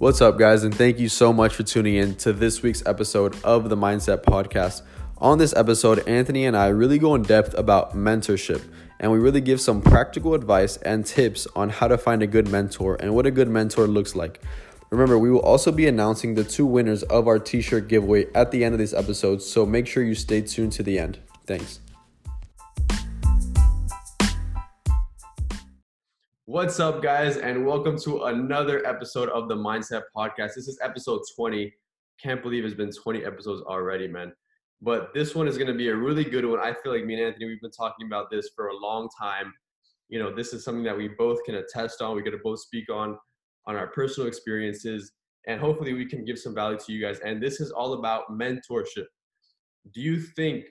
What's up, guys, and thank you so much for tuning in to this week's episode of the Mindset Podcast. On this episode, Anthony and I really go in depth about mentorship, and we really give some practical advice and tips on how to find a good mentor and what a good mentor looks like. Remember, we will also be announcing the two winners of our t shirt giveaway at the end of this episode, so make sure you stay tuned to the end. Thanks. What's up, guys, and welcome to another episode of the Mindset Podcast. This is episode 20. Can't believe it's been 20 episodes already, man. But this one is going to be a really good one. I feel like me and Anthony, we've been talking about this for a long time. You know, this is something that we both can attest on. We're going to both speak on on our personal experiences, and hopefully, we can give some value to you guys. And this is all about mentorship. Do you think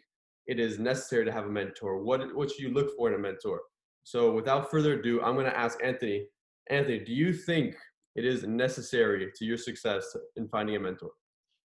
it is necessary to have a mentor? What what should you look for in a mentor? So without further ado, I'm going to ask Anthony. Anthony, do you think it is necessary to your success in finding a mentor?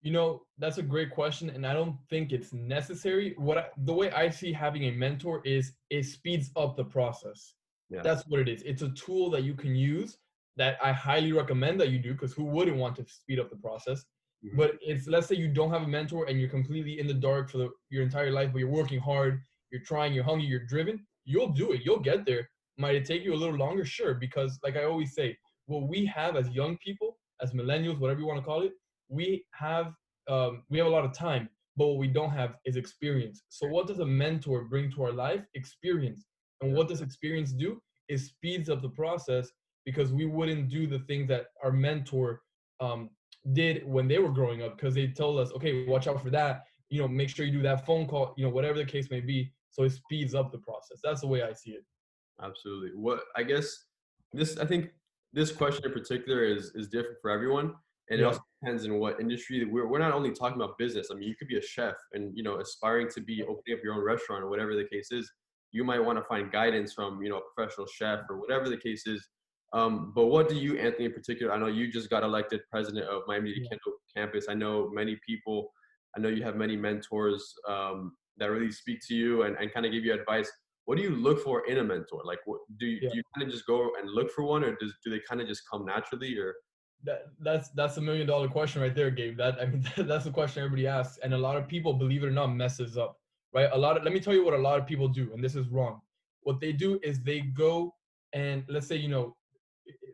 You know, that's a great question, and I don't think it's necessary. What I, the way I see having a mentor is it speeds up the process. Yeah. That's what it is. It's a tool that you can use that I highly recommend that you do because who wouldn't want to speed up the process? Mm-hmm. But it's let's say you don't have a mentor and you're completely in the dark for the, your entire life, but you're working hard, you're trying, you're hungry, you're driven you'll do it. You'll get there. Might it take you a little longer? Sure, because like I always say, what we have as young people, as millennials, whatever you want to call it, we have um, we have a lot of time, but what we don't have is experience. So what does a mentor bring to our life? Experience. And what does experience do? It speeds up the process because we wouldn't do the things that our mentor um, did when they were growing up because they told us, okay, watch out for that. You know, make sure you do that phone call. You know, whatever the case may be so it speeds up the process. That's the way i see it. Absolutely. What i guess this i think this question in particular is is different for everyone and yeah. it also depends on what industry we're, we're not only talking about business. I mean you could be a chef and you know aspiring to be opening up your own restaurant or whatever the case is. You might want to find guidance from you know a professional chef or whatever the case is. Um, but what do you anthony in particular i know you just got elected president of miami yeah. kendall campus. I know many people i know you have many mentors um, that really speak to you and, and kind of give you advice what do you look for in a mentor? Like what, do, you, yeah. you kind of just go and look for one or does, do they kind of just come naturally or? That, that's that's a million dollar question right there gabe. That i mean that's the question everybody asks and a lot of people believe it or not messes up right? A lot of let me tell you what a lot of people do and this is wrong. What they do is they go and let's say you know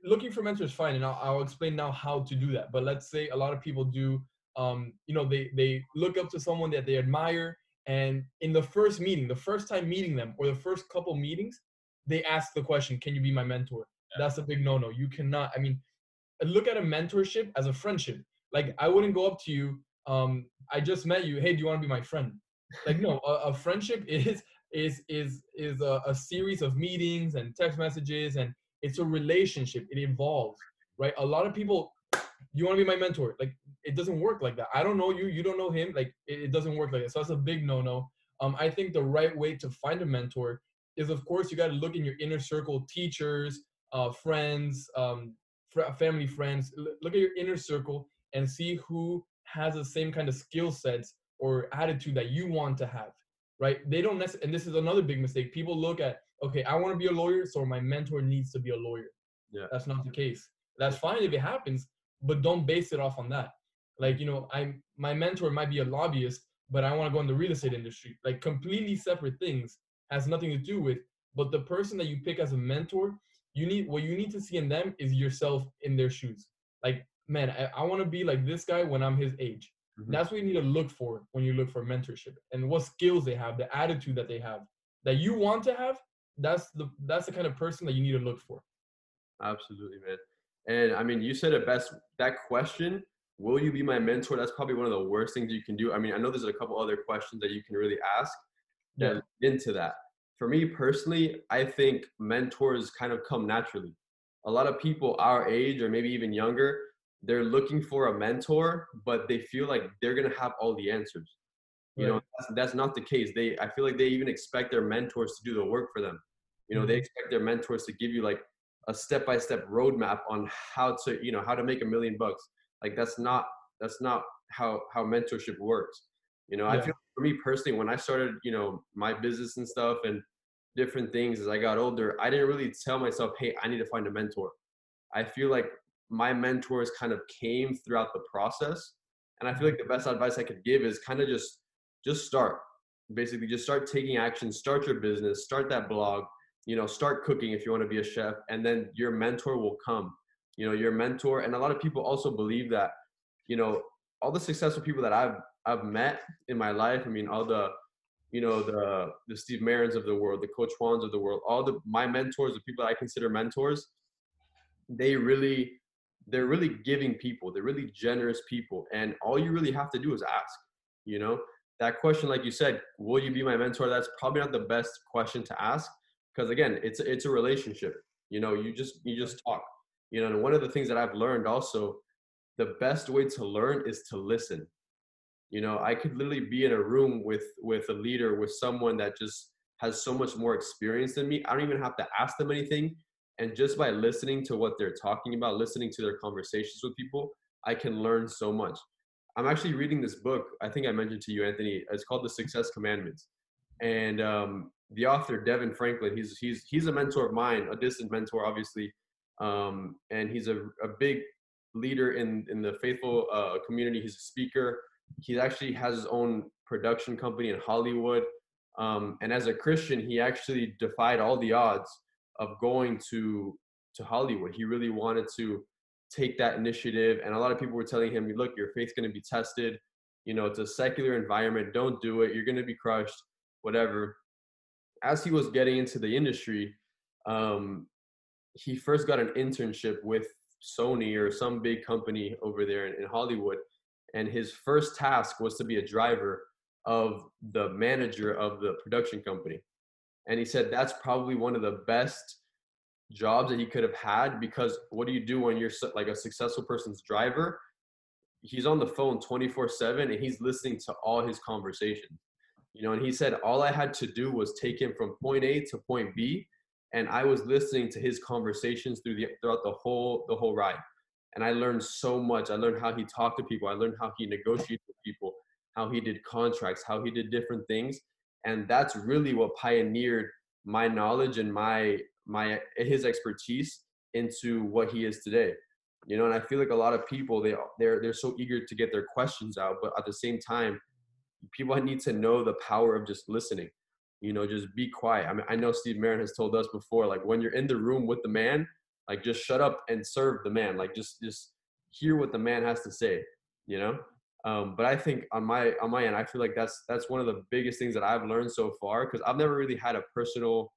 looking for mentors fine and I'll, I'll explain now how to do that but let's say a lot of people do um, you know they they look up to someone that they admire and in the first meeting, the first time meeting them or the first couple meetings, they ask the question, Can you be my mentor? Yeah. That's a big no no. You cannot, I mean, look at a mentorship as a friendship. Like, I wouldn't go up to you, um, I just met you. Hey, do you want to be my friend? Like, no, a, a friendship is is is is a, a series of meetings and text messages and it's a relationship it evolves right a lot of people you want to be my mentor like it doesn't work like that. I don't know you you don't know him like it, it doesn't work like that. So that's a big no no um i think the right way to find a mentor is of course you got to look in your inner circle teachers uh friends um fr- family friends look at your inner circle and see who has the same kind of skill sets or attitude that you want to have right? They don't necessarily and this is another big mistake. People look at okay i want to be a lawyer so my mentor needs to be a lawyer. Yeah. That's not the case. That's fine if it happens but don't base it off on that. Like, you know, I my mentor might be a lobbyist, but I want to go in the real estate industry. Like completely separate things has nothing to do with. But the person that you pick as a mentor, you need what you need to see in them is yourself in their shoes. Like, man, I, I want to be like this guy when I'm his age. Mm-hmm. That's what you need to look for when you look for mentorship and what skills they have, the attitude that they have that you want to have. That's the that's the kind of person that you need to look for. Absolutely, man. And I mean, you said it best. That question, will you be my mentor? That's probably one of the worst things you can do. I mean, I know there's a couple other questions that you can really ask yeah. into that. For me personally, I think mentors kind of come naturally. A lot of people our age or maybe even younger, they're looking for a mentor, but they feel like they're gonna have all the answers. You right. know, that's, that's not the case. They, I feel like they even expect their mentors to do the work for them. You know, mm-hmm. they expect their mentors to give you like a step-by-step roadmap on how to you know how to make a million bucks like that's not that's not how how mentorship works you know yeah. i feel for me personally when i started you know my business and stuff and different things as i got older i didn't really tell myself hey i need to find a mentor i feel like my mentors kind of came throughout the process. And I feel like the best advice I could give is kind of just just start. Basically, just start taking action, start your business, start that blog, you know, start cooking if you want to be a chef, and then your mentor will come. You know, your mentor, and a lot of people also believe that, you know, all the successful people that I've I've met in my life. I mean, all the you know the the Steve Marins of the world, the Coach Juans of the world, all the my mentors, the people I consider mentors, they really they're really giving people. They're really generous people, and all you really have to do is ask. You know that question, like you said, will you be my mentor? That's probably not the best question to ask because again, it's it's a relationship. You know, you just you just talk. You know, and one of the things that I've learned also, the best way to learn is to listen you know i could literally be in a room with with a leader with someone that just has so much more experience than me i don't even have to ask them anything and just by listening to what they're talking about listening to their conversations with people i can learn so much i'm actually reading this book i think i mentioned to you anthony it's called the success commandments and um, the author DeVon Franklin he's he's he's a mentor of mine a distant mentor obviously um, and he's a, a big leader in in the faithful uh, community he's a speaker he actually has his own production company in Hollywood. Um, and as a Christian, he actually defied all the odds of going to to Hollywood. He really wanted to take that initiative, and a lot of people were telling him, "Look, your faith's going to be tested. You know, it's a secular environment. Don't do it. You're going to be crushed. Whatever." As he was getting into the industry, um, he first got an internship with Sony or some big company over there in, in Hollywood. And his first task was to be a driver of the manager of the production company. And he said that's probably one of the best jobs that he could have had because what do you do when you're like a successful person's driver? He's on the phone 24 7 and he's listening to all his conversations you know and he said all i had to do was take him from point a to point b and i was listening to his conversations through the throughout the whole the whole ride and I learned so much. I learned how he talked to people. I learned how he negotiated with people, how he did contracts, how he did different things, and that's really what pioneered my knowledge and my my his expertise into what he is today. You know, and I feel like a lot of people they they're they're so eager to get their questions out, but at the same time, people need to know the power of just listening. You know, just be quiet. I mean, I know Steve Marin has told us before, like when you're in the room with the man, like just shut up and serve the man. Like just just hear what the man has to say. You know. Um, but I think on my on my end, I feel like that's that's one of the biggest things that I've learned so far because I've never really had a personal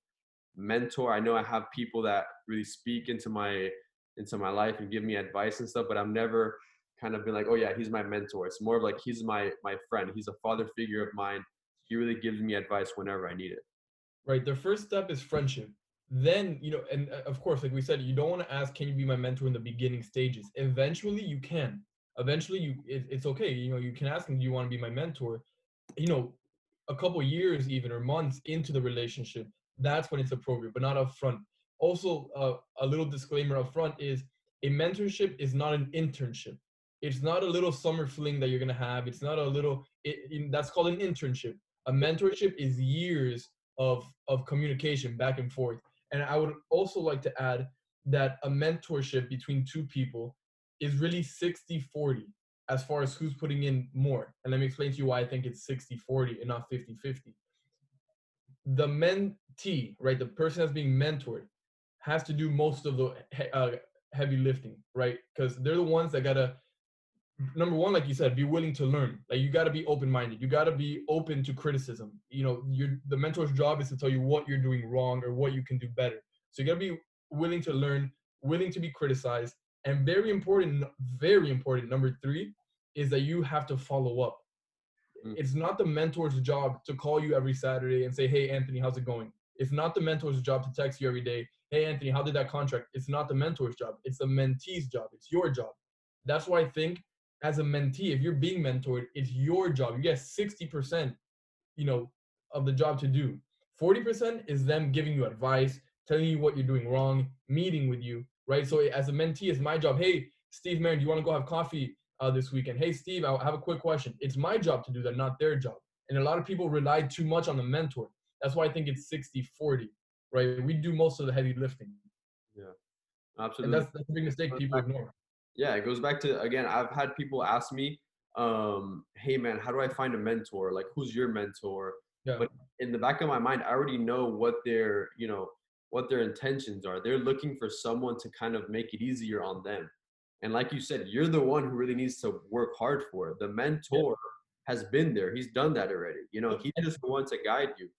mentor. I know I have people that really speak into my into my life and give me advice and stuff, but I've never kind of been like, oh yeah, he's my mentor. It's more of like he's my my friend. He's a father figure of mine. He really gives me advice whenever I need it. Right. The first step is friendship then you know and uh, of course like we said you don't want to ask can you be my mentor in the beginning stages eventually you can eventually you it, it's okay you know you can ask them do you want to be my mentor you know a couple years even or months into the relationship that's when it's appropriate but not up front also uh, a little disclaimer up front is a mentorship is not an internship it's not a little summer fling that you're to have it's not a little it, it, that's called an internship a mentorship is years of of communication back and forth and I would also like to add that a mentorship between two people is really 60 40 as far as who's putting in more. And let me explain to you why I think it's 60 40 and not 50 50. The mentee, right, the person that's being mentored, has to do most of the uh, heavy lifting, right? Because they're the ones that gotta number one, like you said, be willing to learn. Like you got to be open minded. You got to be open to criticism. You know, your the mentor's job is to tell you what you're doing wrong or what you can do better. So you got to be willing to learn, willing to be criticized, and very important, very important. Number three is that you have to follow up. Mm. It's not the mentor's job to call you every Saturday and say, "Hey, Anthony, how's it going?" It's not the mentor's job to text you every day, "Hey, Anthony, how did that contract?" It's not the mentor's job. It's the mentee's job. It's your job. That's why I think as a mentee, if you're being mentored, it's your job. You get 60%, you know, of the job to do. 40% is them giving you advice, telling you what you're doing wrong, meeting with you, right? So as a mentee, it's my job. Hey, Steve Marin, do you want to go have coffee uh, this weekend? Hey, Steve, I have a quick question. It's my job to do that, not their job. And a lot of people rely too much on the mentor. That's why I think it's 60 40, right? We do most of the heavy lifting. Yeah, absolutely. And that's, that's a big mistake people ignore Yeah, it goes back to again. I've had people ask me, um, "Hey man, how do I find a mentor? Like, who's your mentor?" Yeah. But in the back of my mind, I already know what their you know what their intentions are. They're looking for someone to kind of make it easier on them. And like you said, you're the one who really needs to work hard for it. The mentor yeah. has been there. He's done that already. You know, he's just the one to guide you.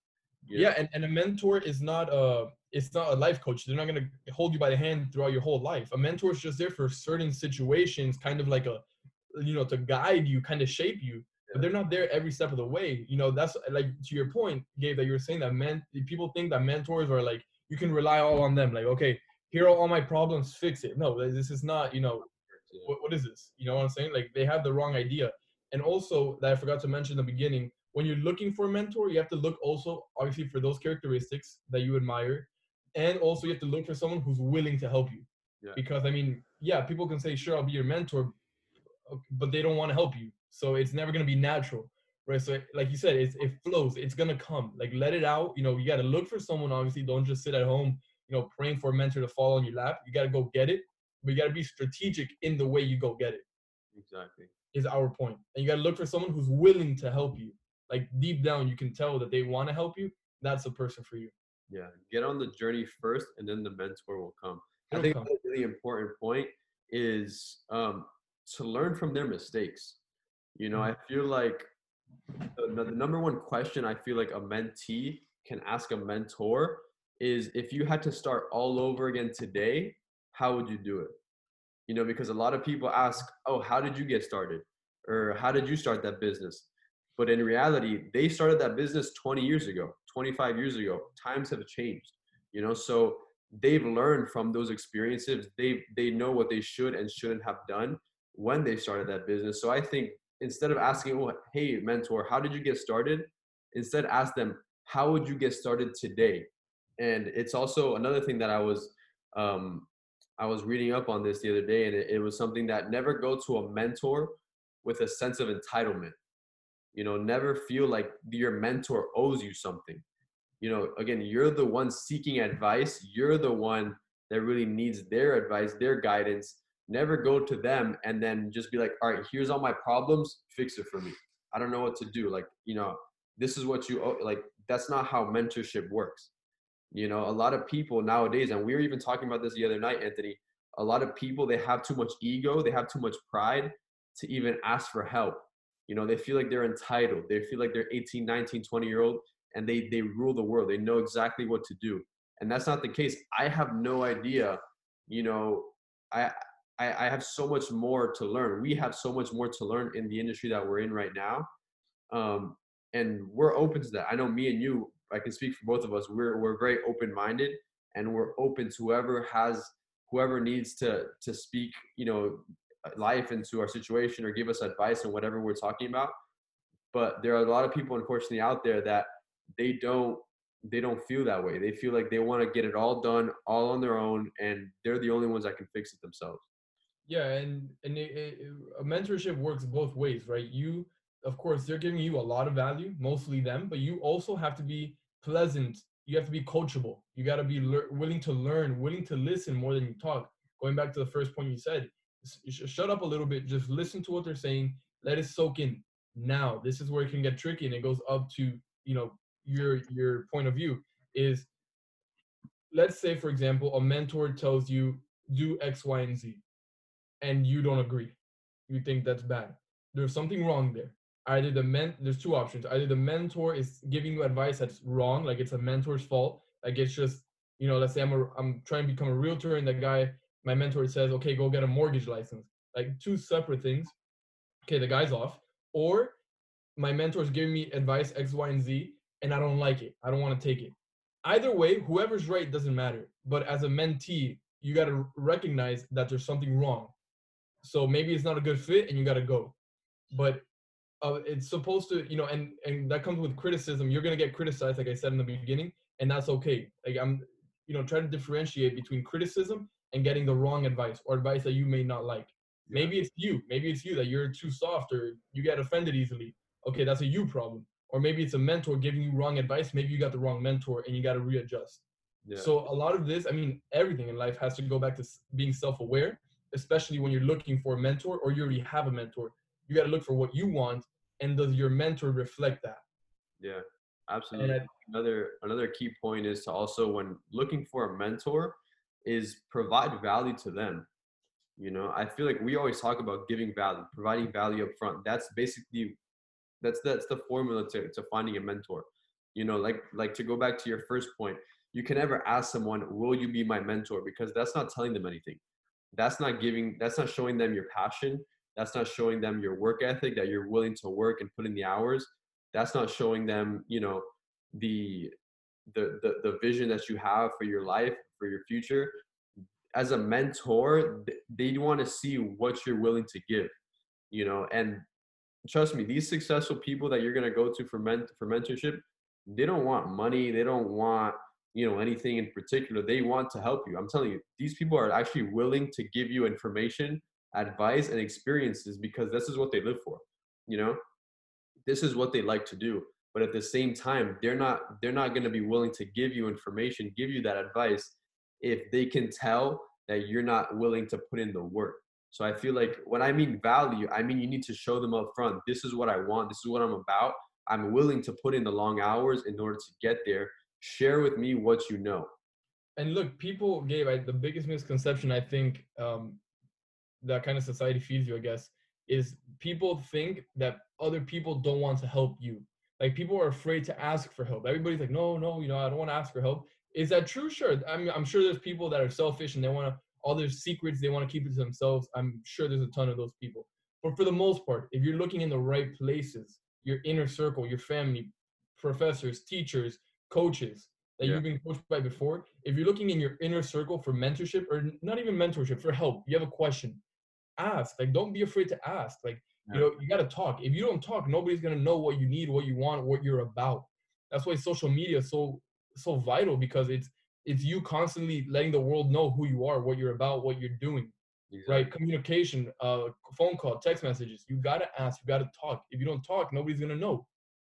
You yeah, and, and a mentor is not a it's not a life coach. They're not gonna hold you by the hand throughout your whole life. A mentor is just there for certain situations, kind of like a you know, to guide you, kind of shape you. But they're not there every step of the way. You know, that's like to your point, Gabe, that you were saying that men people think that mentors are like you can rely all on them. Like, okay, here are all my problems, fix it. No, this is not, you know, what, what is this? You know what I'm saying? Like they have the wrong idea. And also that I forgot to mention in the beginning, when you're looking for a mentor, you have to look also obviously for those characteristics that you admire. And also you have to look for someone who's willing to help you. Yeah. Because I mean, yeah, people can say, sure, I'll be your mentor, but they don't want to help you. So it's never gonna be natural. Right. So like you said, it's, it flows. It's gonna come. Like let it out. You know, you gotta look for someone, obviously. Don't just sit at home, you know, praying for a mentor to fall on your lap. You gotta go get it but you got to be strategic in the way you go get it. Exactly. Is our point. And you got to look for someone who's willing to help you. Like deep down, you can tell that they want to help you. That's the person for you. Yeah. Get on the journey first, and then the mentor will come. It'll I think come. a really important point is um, to learn from their mistakes. You know, mm-hmm. I feel like the, the number one question I feel like a mentee can ask a mentor is if you had to start all over again today, how would you do it? You know, because a lot of people ask, oh, how did you get started? Or how did you start that business? But in reality, they started that business 20 years ago, 25 years ago. Times have changed, you know, so they've learned from those experiences. They they know what they should and shouldn't have done when they started that business. So I think instead of asking, oh, hey, mentor, how did you get started? Instead, ask them, how would you get started today? And it's also another thing that I was um, I was reading up on this the other day, and it, it was something that never go to a mentor with a sense of entitlement. You know, never feel like your mentor owes you something. You know, again, you're the one seeking advice. You're the one that really needs their advice, their guidance. Never go to them and then just be like, all right, here's all my problems, fix it for me. I don't know what to do. Like, you know, this is what you owe. Like, that's not how mentorship works. You know, a lot of people nowadays, and we were even talking about this the other night, Anthony. A lot of people they have too much ego, they have too much pride to even ask for help. You know, they feel like they're entitled. They feel like they're 18, 19, 20 year old and they they rule the world. They know exactly what to do. And that's not the case. I have no idea, you know, I I, I have so much more to learn. We have so much more to learn in the industry that we're in right now. Um, and we're open to that. I know me and you, I can speak for both of us. We're we're very open minded, and we're open to whoever has whoever needs to to speak, you know, life into our situation or give us advice on whatever we're talking about. But there are a lot of people, unfortunately, out there that they don't they don't feel that way. They feel like they want to get it all done all on their own, and they're the only ones that can fix it themselves. Yeah, and and it, it, a mentorship works both ways, right? You, of course, they're giving you a lot of value, mostly them, but you also have to be pleasant. You have to be coachable. You got to be le- willing to learn, willing to listen more than you talk. Going back to the first point you said, shut up a little bit. Just listen to what they're saying. Let it soak in. Now, this is where it can get tricky, and it goes up to you know your your point of view. Is let's say, for example, a mentor tells you do X, Y, and Z, and you don't agree. You think that's bad. There's something wrong there either the men there's two options either the mentor is giving you advice that's wrong like it's a mentor's fault like it's just you know let's say i'm a, i'm trying to become a realtor and that guy my mentor says okay go get a mortgage license. Like two separate things. Okay the guy's off. Or my mentor's giving me advice x y and z and i don't like it. I don't want to take it. Either way whoever's right doesn't matter. But as a mentee you got to recognize that there's something wrong. So maybe it's not a good fit and you got to go. But uh, it's supposed to you know and and that comes with criticism. You're going to get criticized like i said in the beginning and that's okay. Like i'm you know trying to differentiate between criticism and getting the wrong advice or advice that you may not like yeah. maybe it's you maybe it's you that you're too soft or you get offended easily okay that's a you problem or maybe it's a mentor giving you wrong advice maybe you got the wrong mentor and you got to readjust yeah. so a lot of this i mean everything in life has to go back to being self-aware especially when you're looking for a mentor or you already have a mentor. You got to look for what you want, and does your mentor reflect that? Yeah, absolutely. I, another another key point is to also when looking for a mentor is provide value to them. You know, I feel like we always talk about giving value, providing value up front. That's basically that's that's the formula to, to finding a mentor. You know, like like to go back to your first point, you can never ask someone, "Will you be my mentor?" because that's not telling them anything. That's not giving. That's not showing them your passion. That's not showing them your work ethic that you're willing to work and put in the hours. That's not showing them, you know, the the the, the vision that you have for your life, for your future. As a mentor, they want to see what you're willing to give, you know, and trust me, these successful people that you're gonna go to for ment for mentorship, they don't want money. They don't want you know anything in particular. They want to help you. I'm telling you, these people are actually willing to give you information, advice, and experiences because this is what they live for. You know, this is what they like to do. But at the same time, they're not they're not going to be willing to give you information, give you that advice if they can tell that you're not willing to put in the work. So I feel like when I mean value, I mean you need to show them up front. This is what I want. This is what I'm about. I'm willing to put in the long hours in order to get there. Share with me what you know. And look, people, Gabe, I, the biggest misconception I think um, that kind of society feeds you, I guess, is people think that other people don't want to help you. Like people are afraid to ask for help. Everybody's like, no, no, you know, I don't want to ask for help. Is that true? Sure. I'm, I'm sure there's people that are selfish and they want to all their secrets they want to keep it to themselves i'm sure there's a ton of those people but for the most part if you're looking in the right places your inner circle your family professors teachers coaches that yeah. you've been coached by before if you're looking in your inner circle for mentorship or not even mentorship for help you have a question ask like don't be afraid to ask like yeah. you know you got to talk if you don't talk nobody's going to know what you need what you want what you're about that's why social media is so so vital because it's it's you constantly letting the world know who you are, what you're about, what you're doing. Exactly. Right? Communication, uh, phone call, text messages. You gotta ask, you gotta talk. If you don't talk, nobody's gonna know.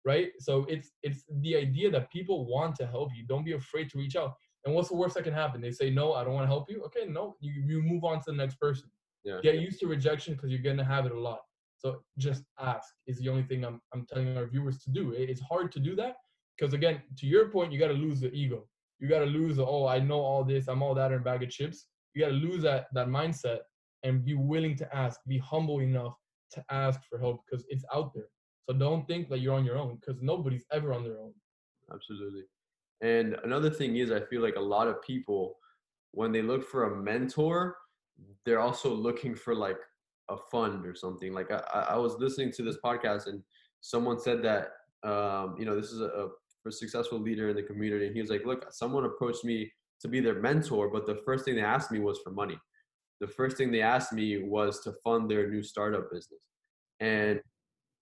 Right? So it's it's the idea that people want to help you. Don't be afraid to reach out. And what's the worst that can happen? They say no, I don't want to help you. Okay, no, you, you move on to the next person. Yeah. Get used to rejection because you're gonna have it a lot. So just ask is the only thing I'm I'm telling our viewers to do. It's hard to do that because again, to your point, you got to lose the ego you got to lose the, oh, I know all this, I'm all that in a bag of chips. You got to lose that that mindset and be willing to ask, be humble enough to ask for help because it's out there. So don't think that you're on your own because nobody's ever on their own. Absolutely. And another thing is, I feel like a lot of people, when they look for a mentor, they're also looking for like a fund or something. Like I, I was listening to this podcast and someone said that, um, you know, this is a, for a successful leader in the community. And he was like, look, someone approached me to be their mentor, but the first thing they asked me was for money. The first thing they asked me was to fund their new startup business. And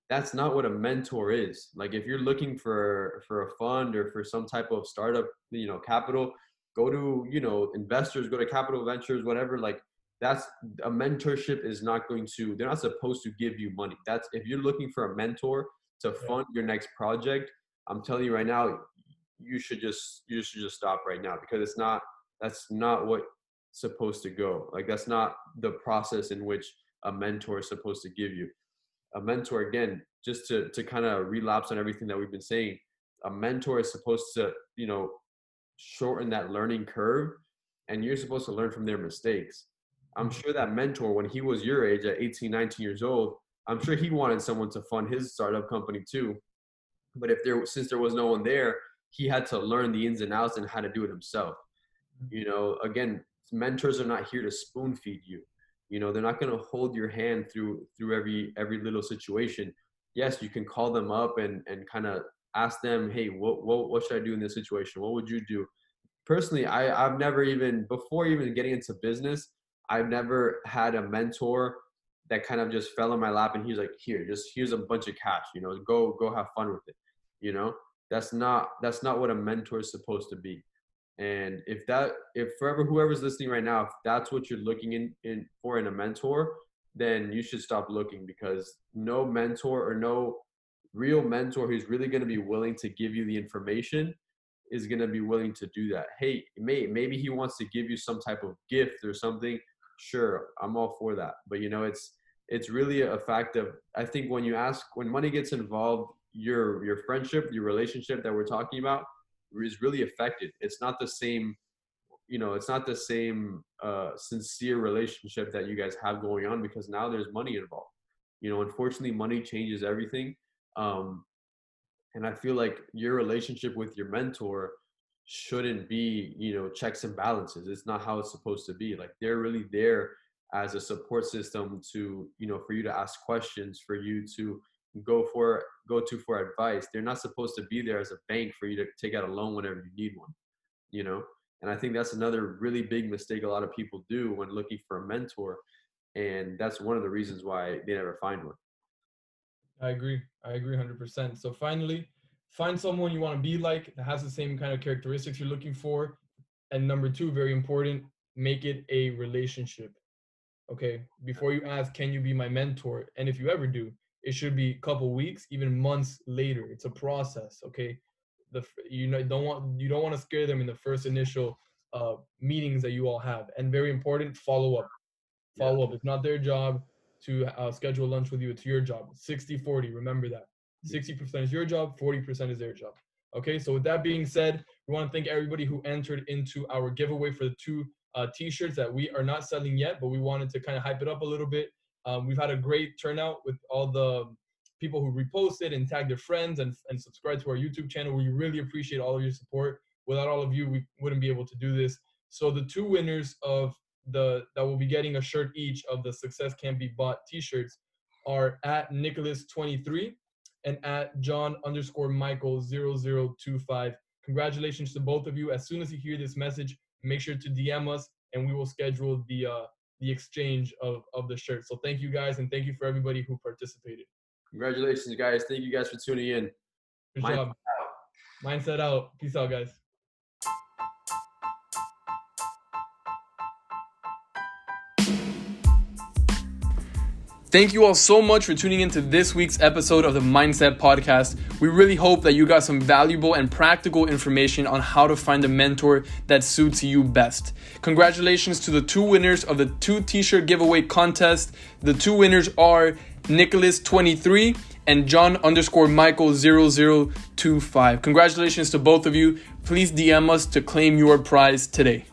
that's not what a mentor is. Like if you're looking for for a fund or for some type of startup, you know, capital, go to, you know, investors, go to capital ventures, whatever, like that's a mentorship is not going to they're not supposed to give you money. That's if you're looking for a mentor to fund your next project, I'm telling you right now, you should just you should just stop right now because it's not that's not what supposed to go. Like that's not the process in which a mentor is supposed to give you. A mentor again, just to to kind of relapse on everything that we've been saying, a mentor is supposed to, you know, shorten that learning curve and you're supposed to learn from their mistakes. I'm mm-hmm. sure that mentor when he was your age at 18, 19 years old, I'm sure he wanted someone to fund his startup company too. But if there, since there was no one there, he had to learn the ins and outs and how to do it himself. Mm-hmm. You know, again, mentors are not here to spoon feed you. You know, they're not going to hold your hand through through every every little situation. Yes, you can call them up and and kind of ask them, hey, what what what should I do in this situation? What would you do? Personally, I I've never even before even getting into business, I've never had a mentor that kind of just fell in my lap and he's like here just here's a bunch of cash you know go go have fun with it you know? That's not that's not what a mentor is supposed to be. And if that if forever whoever's listening right now if that's what you're looking in, in for in a mentor then you should stop looking because no mentor or no real mentor who's really going to be willing to give you the information is going to be willing to do that. Hey may, maybe he wants to give you some type of gift or something. Sure, I'm all for that. But you know, it's it's really a fact of I think when you ask when money gets involved, your your friendship, your relationship that we're talking about is really affected. It's not the same, you know, it's not the same uh, sincere relationship that you guys have going on because now there's money involved. You know, unfortunately, money changes everything. Um, and I feel like your relationship with your mentor shouldn't be, you know, checks and balances. It's not how it's supposed to be. Like they're really there as a support system to, you know, for you to ask questions, for you to go for go to for advice. They're not supposed to be there as a bank for you to take out a loan whenever you need one, you know? And I think that's another really big mistake a lot of people do when looking for a mentor. And that's one of the reasons why they never find one. I agree. I agree 100%. So finally, find someone you want to be like that has the same kind of characteristics you're looking for. And number two, very important, make it a relationship. Okay. Before you ask, can you be my mentor? And if you ever do, it should be a couple weeks, even months later. It's a process. Okay. The you know don't want you don't want to scare them in the first initial uh, meetings that you all have. And very important, follow up. Follow yeah. up. It's not their job to uh, schedule lunch with you. It's your job. 60 40. Remember that. 60% is your job, 40% is their job. Okay, so with that being said, we want to thank everybody who entered into our giveaway for the two uh, t-shirts that we are not selling yet, but we wanted to kind of hype it up a little bit. Um, we've had a great turnout with all the people who reposted and tagged their friends and, and subscribed to our YouTube channel. We really appreciate all of your support. Without all of you, we wouldn't be able to do this. So the two winners of the that will be getting a shirt each of the Success Can't Be Bought t-shirts are at Nicholas23 and at John underscore Michael 0025. Congratulations to both of you. As soon as you hear this message, make sure to DM us and we will schedule the uh, the exchange of, of the shirt. So thank you guys and thank you for everybody who participated. Congratulations, guys. Thank you guys for tuning in. Good Mindset job. Out. Mindset out. Peace out, guys. Thank you all so much for tuning into this week's episode of the Mindset Podcast. We really hope that you got some valuable and practical information on how to find a mentor that suits you best. Congratulations to the two winners of the two t shirt giveaway contest. The two winners are Nicholas23 and John underscore Michael 0025. Congratulations to both of you. Please DM us to claim your prize today.